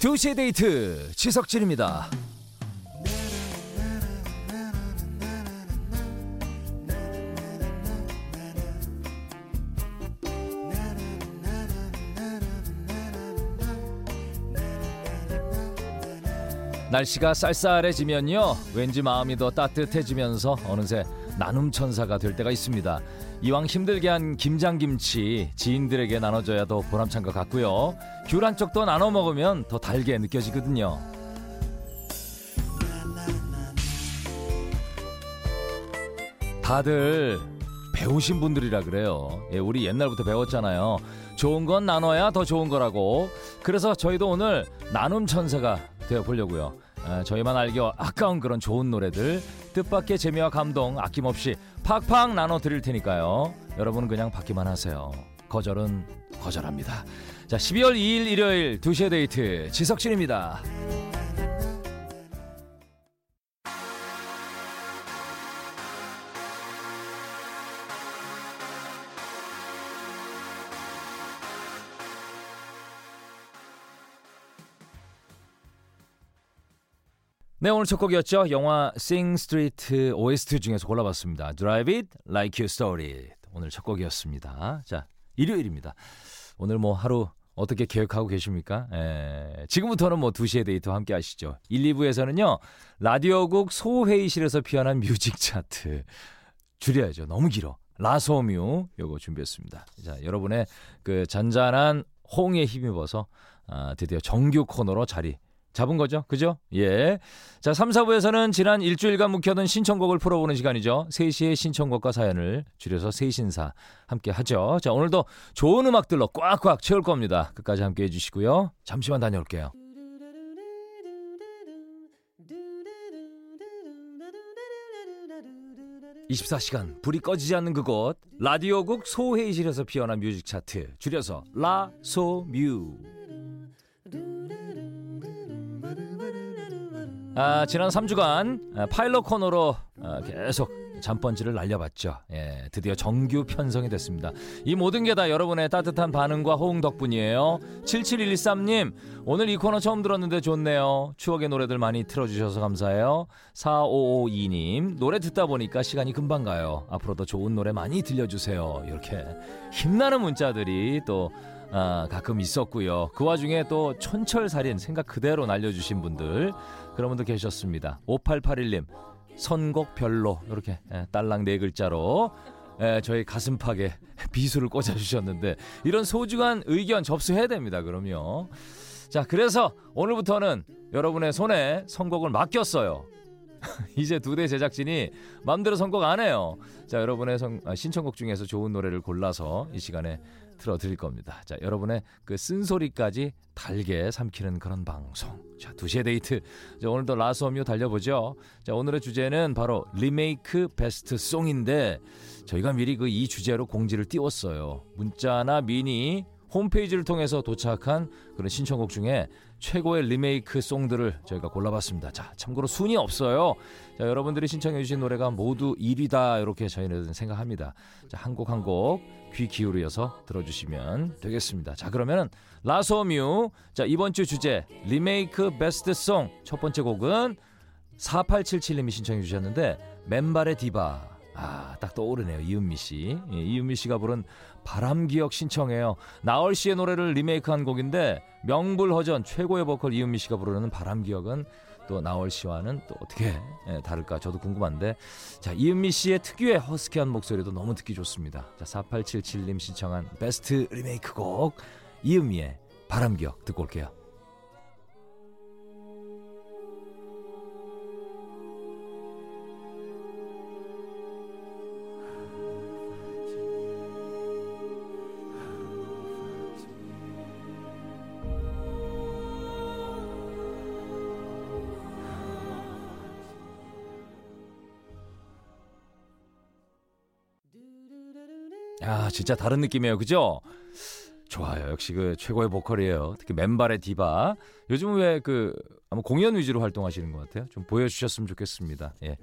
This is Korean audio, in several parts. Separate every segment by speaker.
Speaker 1: 2시의 데이트 지석진입니다. 날씨가 쌀쌀해지면요 왠지 마음이 더 따뜻해지면서 어느새 나눔 천사가 될 때가 있습니다. 이왕 힘들게 한 김장김치 지인들에게 나눠줘야 더 보람찬 것 같고요. 귤 한 쪽도 나눠 먹으면 더 달게 느껴지거든요. 다들 배우신 분들이라 그래요. 예, 우리 옛날부터 배웠잖아요. 좋은 건 나눠야 더 좋은 거라고. 그래서 저희도 오늘 나눔 천사가 되어 보려고요. 에, 저희만 알기 아까운 그런 좋은 노래들 뜻밖의 재미와 감동 아낌없이 팍팍 나눠 드릴 테니까요. 여러분은 그냥 받기만 하세요. 거절은 거절합니다. 자, 12월 2일 일요일 2시의 데이트 지석진입니다. 네 오늘 첫 곡이었죠. 영화 Sing Street OST 중에서 골라봤습니다. Drive It Like You Stole. 오늘 첫 곡이었습니다. 자 일요일입니다. 오늘 뭐 하루 어떻게 계획하고 계십니까? 에, 지금부터는 뭐 2시에 데이트 함께 하시죠. 1, 2부에서는요. 라디오국 소회의실에서 피어난 뮤직 차트. 줄여야죠. 너무 길어. 라소뮤 요거 준비했습니다. 자, 여러분의 그 잔잔한 홍에 힘입어서 아, 드디어 정규 코너로 자리 잡은 거죠. 그죠? 예. 자, 3, 4부에서는 지난 일주일간 묵혀둔 신청곡을 풀어보는 시간이죠. 3시의 신청곡과 사연을 줄여서 세신사 함께 하죠. 자, 오늘도 좋은 음악들로 꽉꽉 채울 겁니다. 끝까지 함께 해주시고요. 잠시만 다녀올게요. (24시간) 불이 꺼지지 않는 그곳 라디오국 소회의실에서 피어난 뮤직 차트 줄여서 라소뮤 아, 지난 3주간 아, 파일럿 코너로 아, 계속 잠번지를 날려봤죠. 예, 드디어 정규 편성이 됐습니다. 이 모든 게 다 여러분의 따뜻한 반응과 호응 덕분이에요. 7713님, 오늘 이 코너 처음 들었는데 좋네요. 추억의 노래들 많이 틀어주셔서 감사해요. 4552님, 노래 듣다 보니까 시간이 금방 가요. 앞으로도 좋은 노래 많이 들려주세요. 이렇게 힘나는 문자들이 또 아, 가끔 있었고요. 그 와중에 또 촌철살인 생각 그대로 날려주신 분들 그런 분들 계셨습니다. 5881님 선곡 별로 이렇게 예, 딸랑 네 글자로 예, 저희 가슴팍에 비수를 꽂아주셨는데 이런 소중한 의견 접수해야 됩니다. 그럼요. 자 그래서 오늘부터는 여러분의 손에 선곡을 맡겼어요. 이제 두 대 제작진이 마음대로 선곡 안 해요. 자, 여러분의 성, 아, 신청곡 중에서 좋은 노래를 골라서 이 시간에 틀어드릴 겁니다. 자, 여러분의 그 쓴소리까지 달게 삼키는 그런 방송. 자, 두시의 데이트. 자, 오늘도 라스엄유 달려보죠. 자, 오늘의 주제는 바로 리메이크 베스트 송인데 저희가 미리 그 이 주제로 공지를 띄웠어요. 문자나 미니 홈페이지를 통해서 도착한 그런 신청곡 중에 최고의 리메이크 송들을 저희가 골라봤습니다. 자, 참고로 순위 없어요. 자, 여러분들이 신청해주신 노래가 모두 1위다 이렇게 저희는 생각합니다. 자, 한 곡 한 곡 귀 기울여서 들어주시면 되겠습니다. 자, 그러면 라소뮤 자 이번 주 주제 리메이크 베스트 송 첫 번째 곡은 4877님이 신청해 주셨는데 맨발의 디바 아, 딱 떠오르네요. 이은미 씨. 예, 이은미 씨가 부른 바람 기억 신청해요. 나얼 씨의 노래를 리메이크한 곡인데 명불허전 최고의 보컬 이은미 씨가 부르는 바람 기억은 또 나얼 씨와는 또 어떻게 예, 다를까 저도 궁금한데 자 이은미 씨의 특유의 허스키한 목소리도 너무 듣기 좋습니다. 자 4877님 신청한 베스트 리메이크 곡 이은미의 바람 기억 듣고 올게요. 야, 진짜 다른 느낌이에요. 그죠? 좋아요. 역시 그 최고의 보컬이에요. 특히 맨발의 디바. 요즘은 왜 그 아마 공연 위주로 활동하시는 것 같아요. 좀 보여주셨으면 좋겠습니다. 예.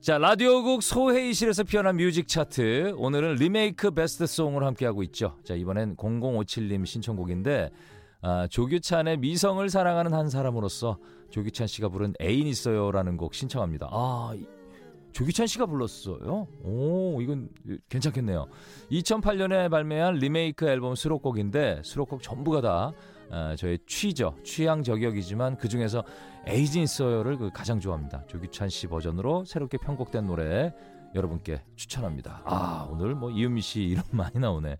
Speaker 1: 자, 라디오국 소회의실에서 피어난 뮤직 차트. 오늘은 리메이크 베스트 송으로 함께 하고 있죠. 자, 이번엔 0057님 신청곡인데, 아, 조규찬의 미성을 사랑하는 한 사람으로서 조규찬 씨가 부른 애인 있어요라는 곡 신청합니다. 아, 조규찬 씨가 불렀어요? 오, 이건 괜찮겠네요. 2008년에 발매한 리메이크 앨범 수록곡인데 수록곡 전부가 다 아, 저의 취죠. 취향 저격이지만 그 중에서 에이진 있어요를 그 가장 좋아합니다. 조규찬 씨 버전으로 새롭게 편곡된 노래 여러분께 추천합니다. 아 오늘 뭐 이은미 씨 이름 많이 나오네.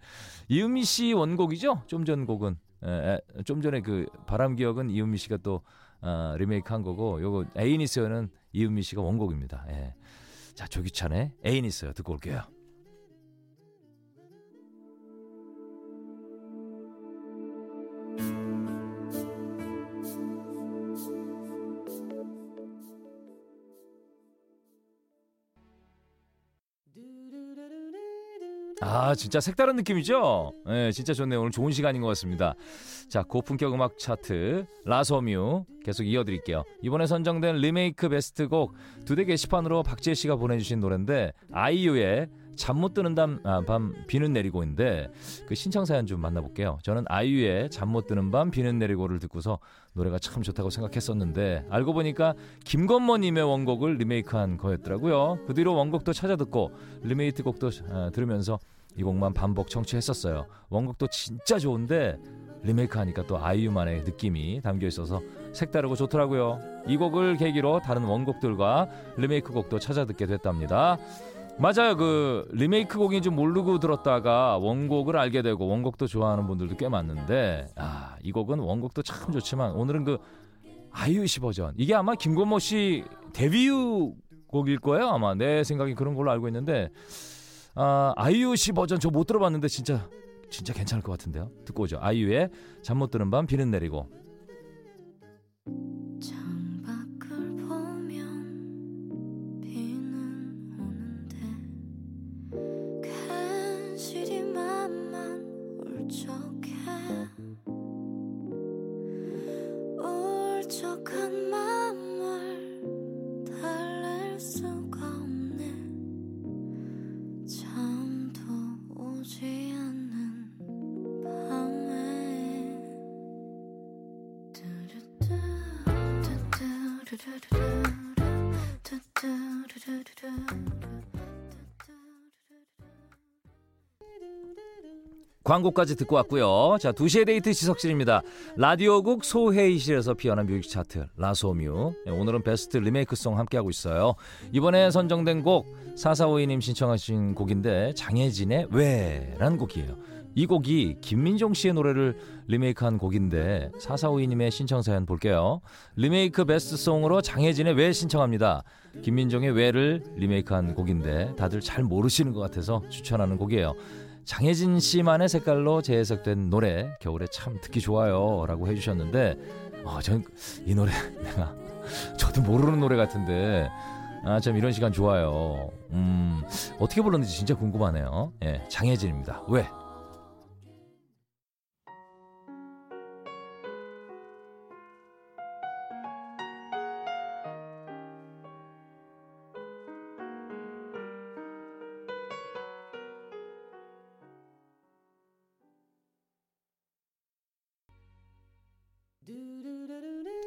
Speaker 1: 이은미 씨 원곡이죠? 좀 전 곡은 에, 에, 좀 전에 그 바람 기억은 이은미 씨가 또 어, 리메이크 한 거고 요거 있어요는 이은미 씨가 원곡입니다. 예. 자 조규찬의 애인 있어요 듣고 올게요. 아 진짜 색다른 느낌이죠? 네, 진짜 좋네요. 오늘 좋은 시간인 것 같습니다. 자 고품격 음악 차트 라소뮤 계속 이어드릴게요. 이번에 선정된 리메이크 베스트곡 두 대 게시판으로 박지혜 씨가 보내주신 노래인데 아이유의 잠 못 드는 밤, 아, 밤 비는 내리고인데 그 신청 사연 좀 만나볼게요. 저는 아이유의 잠 못 드는 밤 비는 내리고를 듣고서 노래가 참 좋다고 생각했었는데 알고 보니까 김건모님의 원곡을 리메이크한 거였더라고요. 그 뒤로 원곡도 찾아 듣고 리메이크 곡도 아, 들으면서 이 곡만 반복 청취했었어요. 원곡도 진짜 좋은데 리메이크 하니까 또 아이유만의 느낌이 담겨 있어서 색다르고 좋더라고요. 이 곡을 계기로 다른 원곡들과 리메이크 곡도 찾아 듣게 됐답니다. 맞아요. 그 리메이크 곡인 줄 모르고 들었다가 원곡을 알게 되고 원곡도 좋아하는 분들도 꽤 많은데 아, 이 곡은 원곡도 참 좋지만 오늘은 그 아이유 씨 버전. 이게 아마 김건모 씨 데뷔 곡일 거예요. 아마 내 생각이 그런 걸로 알고 있는데 아, 아이유 씨 버전 저 못 들어봤는데 진짜 진짜 괜찮을 것 같은데요. 듣고 오죠. 아이유의 잠 못 드는 밤 비는 내리고 광고까지 듣고 왔고요. 자, 2시의 데이트 지석진입니다. 라디오국 소회의실에서 피어난 뮤직 차트 라소뮤. 네, 오늘은 베스트 리메이크송 함께하고 있어요. 이번에 선정된 곡 4452님 신청하신 곡인데 장혜진의 왜란 곡이에요. 이 곡이 김민종 씨의 노래를 리메이크한 곡인데 4452님의 신청 사연 볼게요. 리메이크 베스트송으로 장혜진의 왜 신청합니다. 김민종의 왜를 리메이크한 곡인데 다들 잘 모르시는 것 같아서 추천하는 곡이에요. 장혜진 씨만의 색깔로 재해석된 노래 겨울에 참 듣기 좋아요라고 해주셨는데 어, 전이 노래 내가 저도 모르는 노래 같은데 아 참 이런 시간 좋아요. 음 어떻게 불렀는지 진짜 궁금하네요. 예, 장혜진입니다. 왜?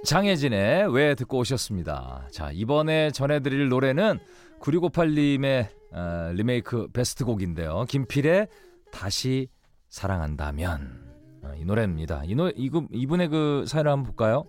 Speaker 1: 장혜진의 왜 듣고 오셨습니다. 자, 이번에 전해드릴 노래는 9658님의 어, 리메이크 베스트 곡인데요. 김필의 다시 사랑한다면. 어, 이 노래입니다. 이 노, 이, 이분의 그 사연을 한번 볼까요?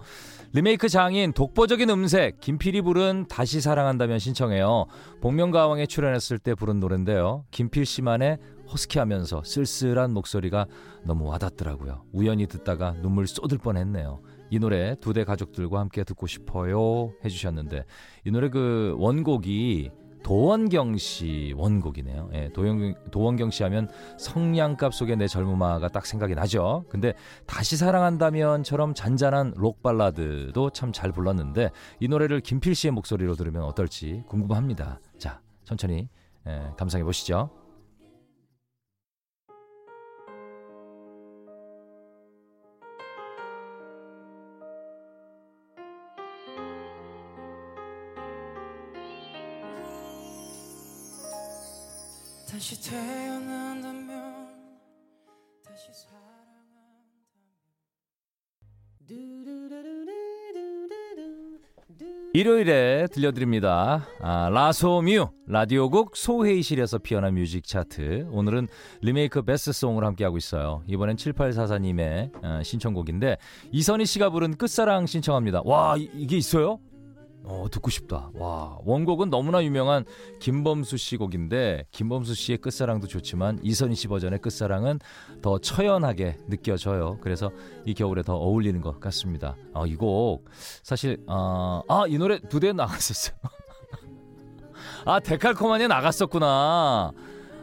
Speaker 1: 리메이크 장인 독보적인 음색 김필이 부른 다시 사랑한다면 신청해요. 복면가왕에 출연했을 때 부른 노래인데요. 김필 씨만의 허스키하면서 쓸쓸한 목소리가 너무 와닿더라고요. 우연히 듣다가 눈물 쏟을 뻔했네요. 이 노래 두 대 가족들과 함께 듣고 싶어요 해주셨는데 이 노래 그 원곡이 도원경 씨 원곡이네요. 예, 도영, 도원경 씨 하면 성냥갑 속의 내 젊음아가 딱 생각이 나죠. 근데 다시 사랑한다면처럼 잔잔한 록 발라드도 참 잘 불렀는데 이 노래를 김필 씨의 목소리로 들으면 어떨지 궁금합니다. 자, 천천히 예, 감상해 보시죠.
Speaker 2: 다시 태어난다면 다시 사랑한다면
Speaker 1: 일요일에 들려드립니다. 아, 라소뮤 라디오곡 소회의실에서 피어난 뮤직 차트 오늘은 리메이크 베스트송을 함께하고 있어요. 이번엔 7844님의 어, 신청곡인데 이선희 씨가 부른 끝사랑 신청합니다. 와 이게 있어요? 어, 듣고 싶다. 와, 원곡은 너무나 유명한 김범수 씨 곡인데, 김범수 씨의 끝사랑도 좋지만, 이선희 씨 버전의 끝사랑은 더 처연하게 느껴져요. 그래서 이 겨울에 더 어울리는 것 같습니다. 어, 이 곡, 사실, 어, 아, 이 노래 두 대 나갔었어요. 아, 데칼코마니에 나갔었구나.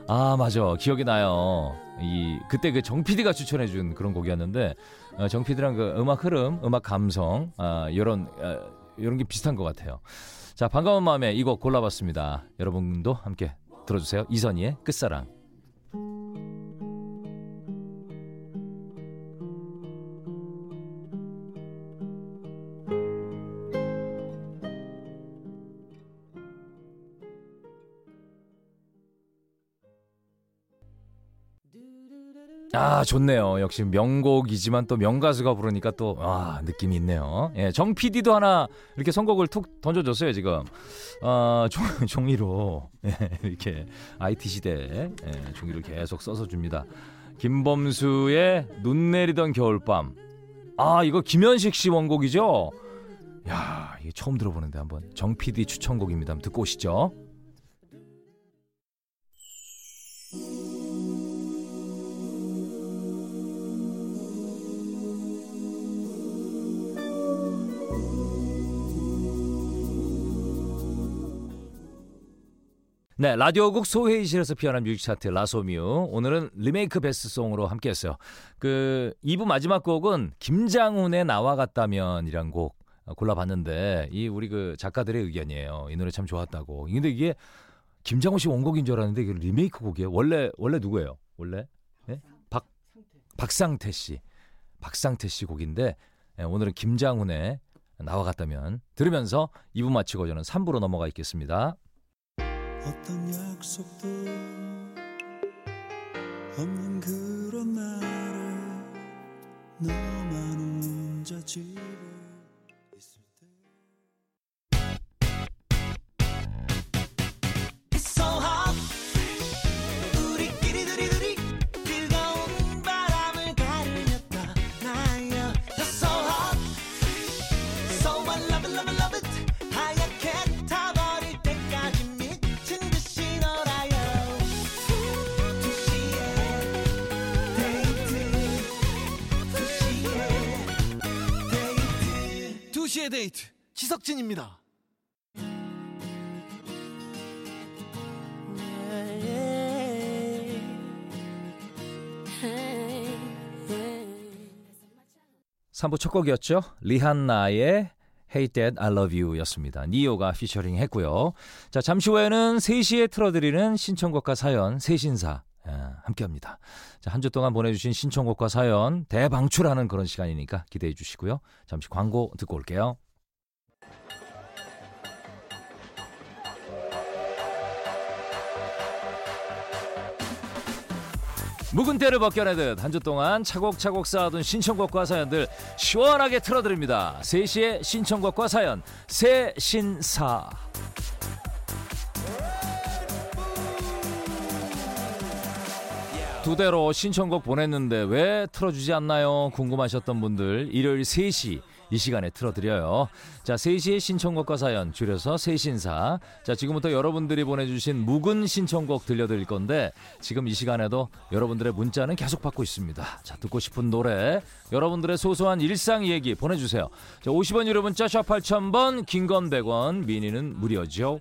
Speaker 1: 아, 맞아. 기억이 나요. 이, 그때 그 정 PD가 추천해준 그런 곡이었는데, 어, 정 PD랑 그 음악 흐름, 음악 감성, 아, 요런, 어, 이런 게 비슷한 것 같아요. 자, 반가운 마음에 이 곡 골라봤습니다. 여러분도 함께 들어주세요. 이선희의 끝사랑. 아 좋네요. 역시 명곡이지만 또 명가수가 부르니까 또 아, 느낌이 있네요. 예, 정 PD도 하나 이렇게 선곡을 툭 던져줬어요 지금. 어, 종, 종이로 예, 이렇게 IT 시대 예, 종이를 계속 써서 줍니다. 김범수의 눈 내리던 겨울밤. 아 이거 김현식 씨 원곡이죠. 야 이게 처음 들어보는데 한번 정 PD 추천곡입니다. 듣고 오시죠. 네, 라디오국 소회의실에서 피어난 뮤직 차트 라소뮤. 오늘은 리메이크 베스트송으로 함께했어요. 그 2부 마지막 곡은 김장훈의 나와 같다면이란 곡 골라봤는데 이 우리 그 작가들의 의견이에요. 이 노래 참 좋았다고. 근데 이게 김장훈 씨 원곡인 줄 알았는데 이게 리메이크 곡이에요. 원래 원래 누구예요? 원래 네? 박 박상태 씨, 박상태 씨 곡인데 네, 오늘은 김장훈의 나와 같다면 들으면서 2부 마치고 저는 3부로 넘어가 있겠습니다.
Speaker 2: 어떤 약속도 없는 그런 날에 너만 혼자 집 지석진입니다
Speaker 1: 삼부첫 곡이었죠. 리한나의 Hey Dad, I Love You 였습니다. 니오가 피처링 했고요. 자, 잠시 후에는 3시에 틀어드리는 신청곡과 사연, 세신사. 함께 합니다. 자, 한 주 동안 보내주신 신청곡과 사연 대방출하는 그런 시간이니까 기대해 주시고요. 잠시 광고 듣고 올게요. 묵은 때를 벗겨내듯 한 주 동안 차곡차곡 쌓아둔 신청곡과 사연들 시원하게 틀어드립니다. 3시에 신청곡과 사연 새 신사 두 대로 신청곡 보냈는데 왜 틀어주지 않나요? 궁금하셨던 분들 일요일 3시 이 시간에 틀어드려요. 자, 3시에 신청곡과 사연 줄여서 새신사. 자, 지금부터 여러분들이 보내주신 묵은 신청곡 들려드릴 건데 지금 이 시간에도 여러분들의 문자는 계속 받고 있습니다. 자, 듣고 싶은 노래, 여러분들의 소소한 일상 얘기 보내주세요. 자, 50원 유료 문자 샵 8000번, 긴 건 100원, 미니는 무료죠.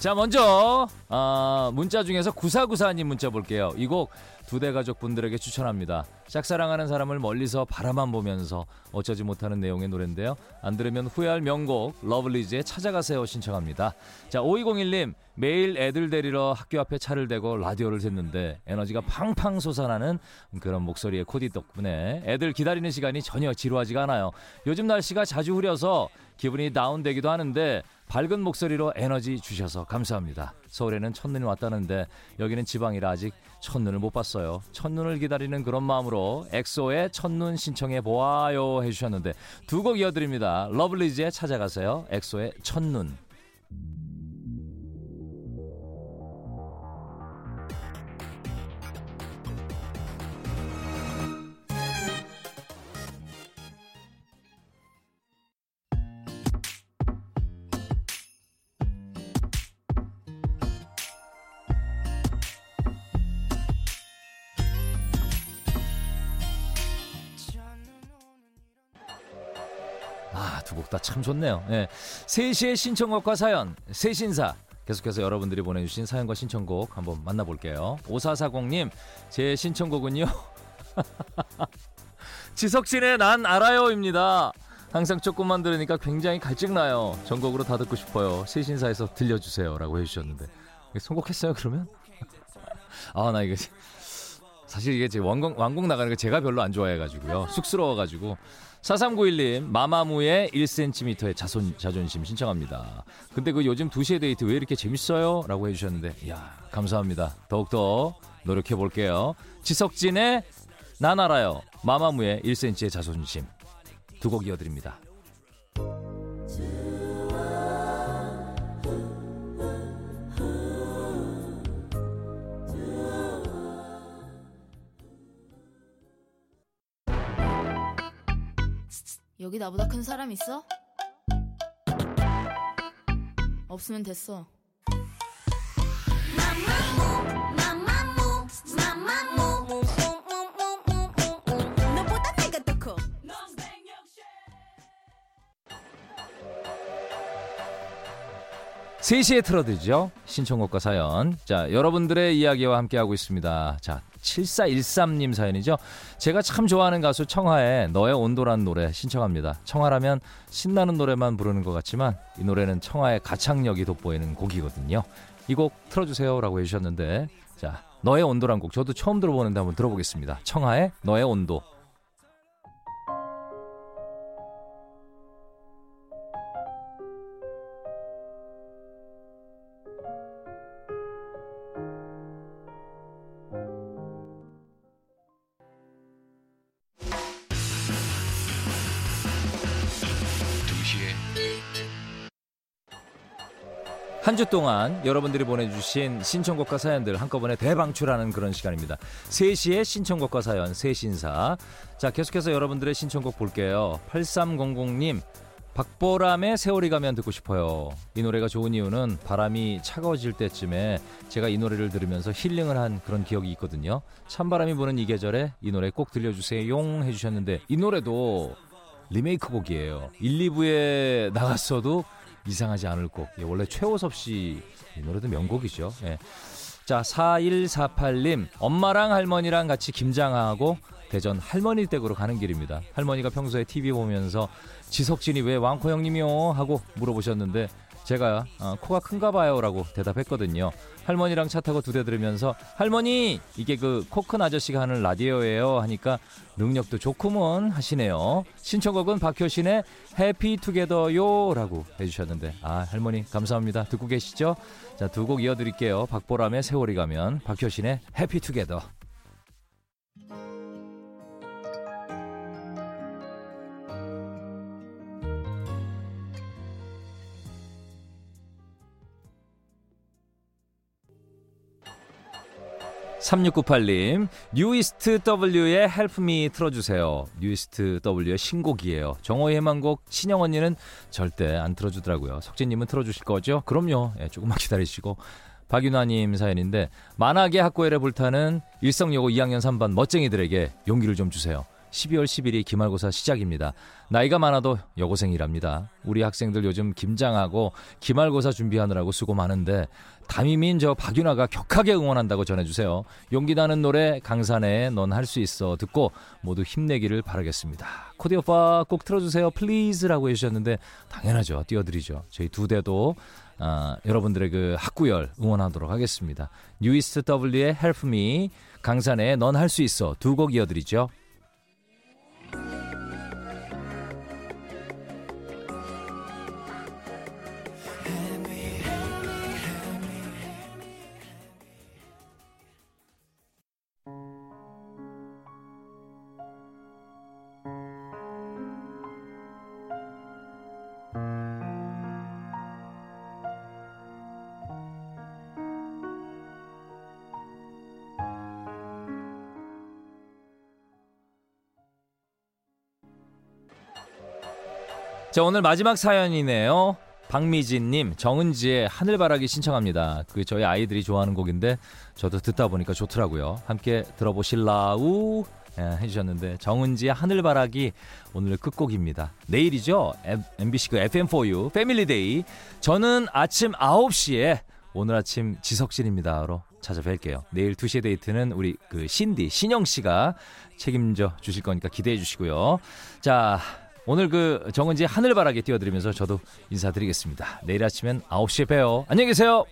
Speaker 1: 자, 먼저 아, 문자 중에서 9494님 문자 볼게요. 이곡 두 대 가족 분들에게 추천합니다. 짝사랑하는 사람을 멀리서 바라만 보면서 어쩌지 못하는 내용의 노래인데요. 안 들으면 후회할 명곡 러블리즈의 찾아가세요 신청합니다. 자, 5201님 매일 애들 데리러 학교 앞에 차를 대고 라디오를 듣는데 에너지가 팡팡 솟아나는 그런 목소리의 코디 덕분에 애들 기다리는 시간이 전혀 지루하지가 않아요. 요즘 날씨가 자주 흐려서 기분이 다운되기도 하는데 밝은 목소리로 에너지 주셔서 감사합니다. 서울에는 첫눈이 왔다는데 여기는 지방이라 아직 첫눈을 못 봤어요. 첫눈을 기다리는 그런 마음으로 엑소의 첫눈 신청해 보아요 해주셨는데 두 곡 이어드립니다. 러블리즈의 찾아가세요. 엑소의 첫눈. 두 곡 다 참 좋네요. 예. 3시의 신청곡과 사연, 세신사. 계속해서 여러분들이 보내주신 사연과 신청곡 한번 만나볼게요. 5440님, 제 신청곡은요. 지석진의 난 알아요입니다. 항상 조금만 들으니까 굉장히 갈증나요. 전곡으로 다 듣고 싶어요. 세신사에서 들려주세요. 라고 해주셨는데. 선곡했어요, 그러면? 아, 나 이거. 사실 이게 제 완곡, 완곡 나가는 거 제가 별로 안 좋아해가지고요. 쑥스러워가지고. 4391님, 마마무의 1cm의 자손, 자존심 신청합니다. 근데 그 요즘 2시에 데이트 왜 이렇게 재밌어요? 라고 해주셨는데, 이야, 감사합니다. 더욱더 노력해볼게요. 지석진의 난 알아요. 마마무의 1cm의 자존심. 두 곡 이어드립니다.
Speaker 3: 여기 나보다 큰 사람 있어? 없으면 됐어.
Speaker 1: 3시에 틀어드죠. 신청곡과 사연. 자, 여러분들의 이야기와 함께하고 있습니다. 자, 7413님 사연이죠. 제가 참 좋아하는 가수 청하의 너의 온도란 노래 신청합니다. 청하라면 신나는 노래만 부르는 것 같지만 이 노래는 청하의 가창력이 돋보이는 곡이거든요. 이 곡 틀어주세요 라고 해주셨는데 자, 너의 온도란 곡 저도 처음 들어보는데 한번 들어보겠습니다. 청하의 너의 온도. 한 주 동안 여러분들이 보내주신 신청곡과 사연들 한꺼번에 대방출하는 그런 시간입니다. 3시에 신청곡과 사연, 새신사. 자, 계속해서 여러분들의 신청곡 볼게요. 8300님, 박보람의 세월이 가면 듣고 싶어요. 이 노래가 좋은 이유는 바람이 차가워질 때쯤에 제가 이 노래를 들으면서 힐링을 한 그런 기억이 있거든요. 찬바람이 부는 이 계절에 이 노래 꼭 들려주세요. 용 해주셨는데 이 노래도 리메이크 곡이에요. 1, 2부에 나갔어도 이상하지 않을 곡. 예, 원래 최호섭 씨이 노래도 명곡이죠. 예. 자, 4148님. 엄마랑 할머니랑 같이 김장하고 대전 할머니 댁으로 가는 길입니다. 할머니가 평소에 TV 보면서 지석진이 왜 왕코 형님이요? 하고 물어보셨는데 제가 어, 코가 큰가 봐요 라고 대답했거든요. 할머니랑 차 타고 두 대 들으면서 할머니 이게 그 코 큰 아저씨가 하는 라디오예요 하니까 능력도 좋구먼 하시네요. 신청곡은 박효신의 Happy Together요 라고 해주셨는데 아 할머니 감사합니다. 듣고 계시죠? 자 두 곡 이어드릴게요. 박보람의 세월이 가면 박효신의 Happy Together (3698님) 뉴이스트 W의 Help Me 틀어주세요. 뉴이스트 W의 신곡이에요. 정호의 해만곡 신영 언니는 절대 안 틀어주더라고요. 석진님은 틀어주실 거죠? 그럼요. 예, 조금만 기다리시고. 박윤아님 사연인데 만학의 학고열에 불타는 일성여고 2학년 3반 멋쟁이들에게 용기를 좀 주세요 12월 10일이 기말고사 시작입니다. 나이가 많아도 여고생이랍니다. 우리 학생들 요즘 김장하고 기말고사 준비하느라고 수고 많은데 담임인 저 박윤아가 격하게 응원한다고 전해주세요. 용기 나는 노래 강산에 넌 할 수 있어 듣고 모두 힘내기를 바라겠습니다. 코디 오빠 꼭 틀어주세요 please라고 해주셨는데 당연하죠. 띄워드리죠. 저희 두데도 아, 여러분들의 그 학구열 응원하도록 하겠습니다. 뉴이스트 W의 Help Me 강산에 넌 할 수 있어 두 곡 이어드리죠. 자 오늘 마지막 사연이네요. 박미진님 정은지의 하늘바라기 신청합니다. 그 저희 아이들이 좋아하는 곡인데 저도 듣다 보니까 좋더라고요. 함께 들어보실라우 예, 해주셨는데 정은지의 하늘바라기 오늘 끝곡입니다. 내일이죠. MBC 그 FM4U Family Day. 저는 아침 9시에 오늘 아침 지석진입니다로 찾아뵐게요. 내일 2시에 데이트는 우리 그 신디 신영 씨가 책임져 주실 거니까 기대해 주시고요. 자, 오늘 그 정은지 하늘바라기 띄워드리면서 저도 인사드리겠습니다. 내일 아침엔 9시에 봬요. 안녕히 계세요.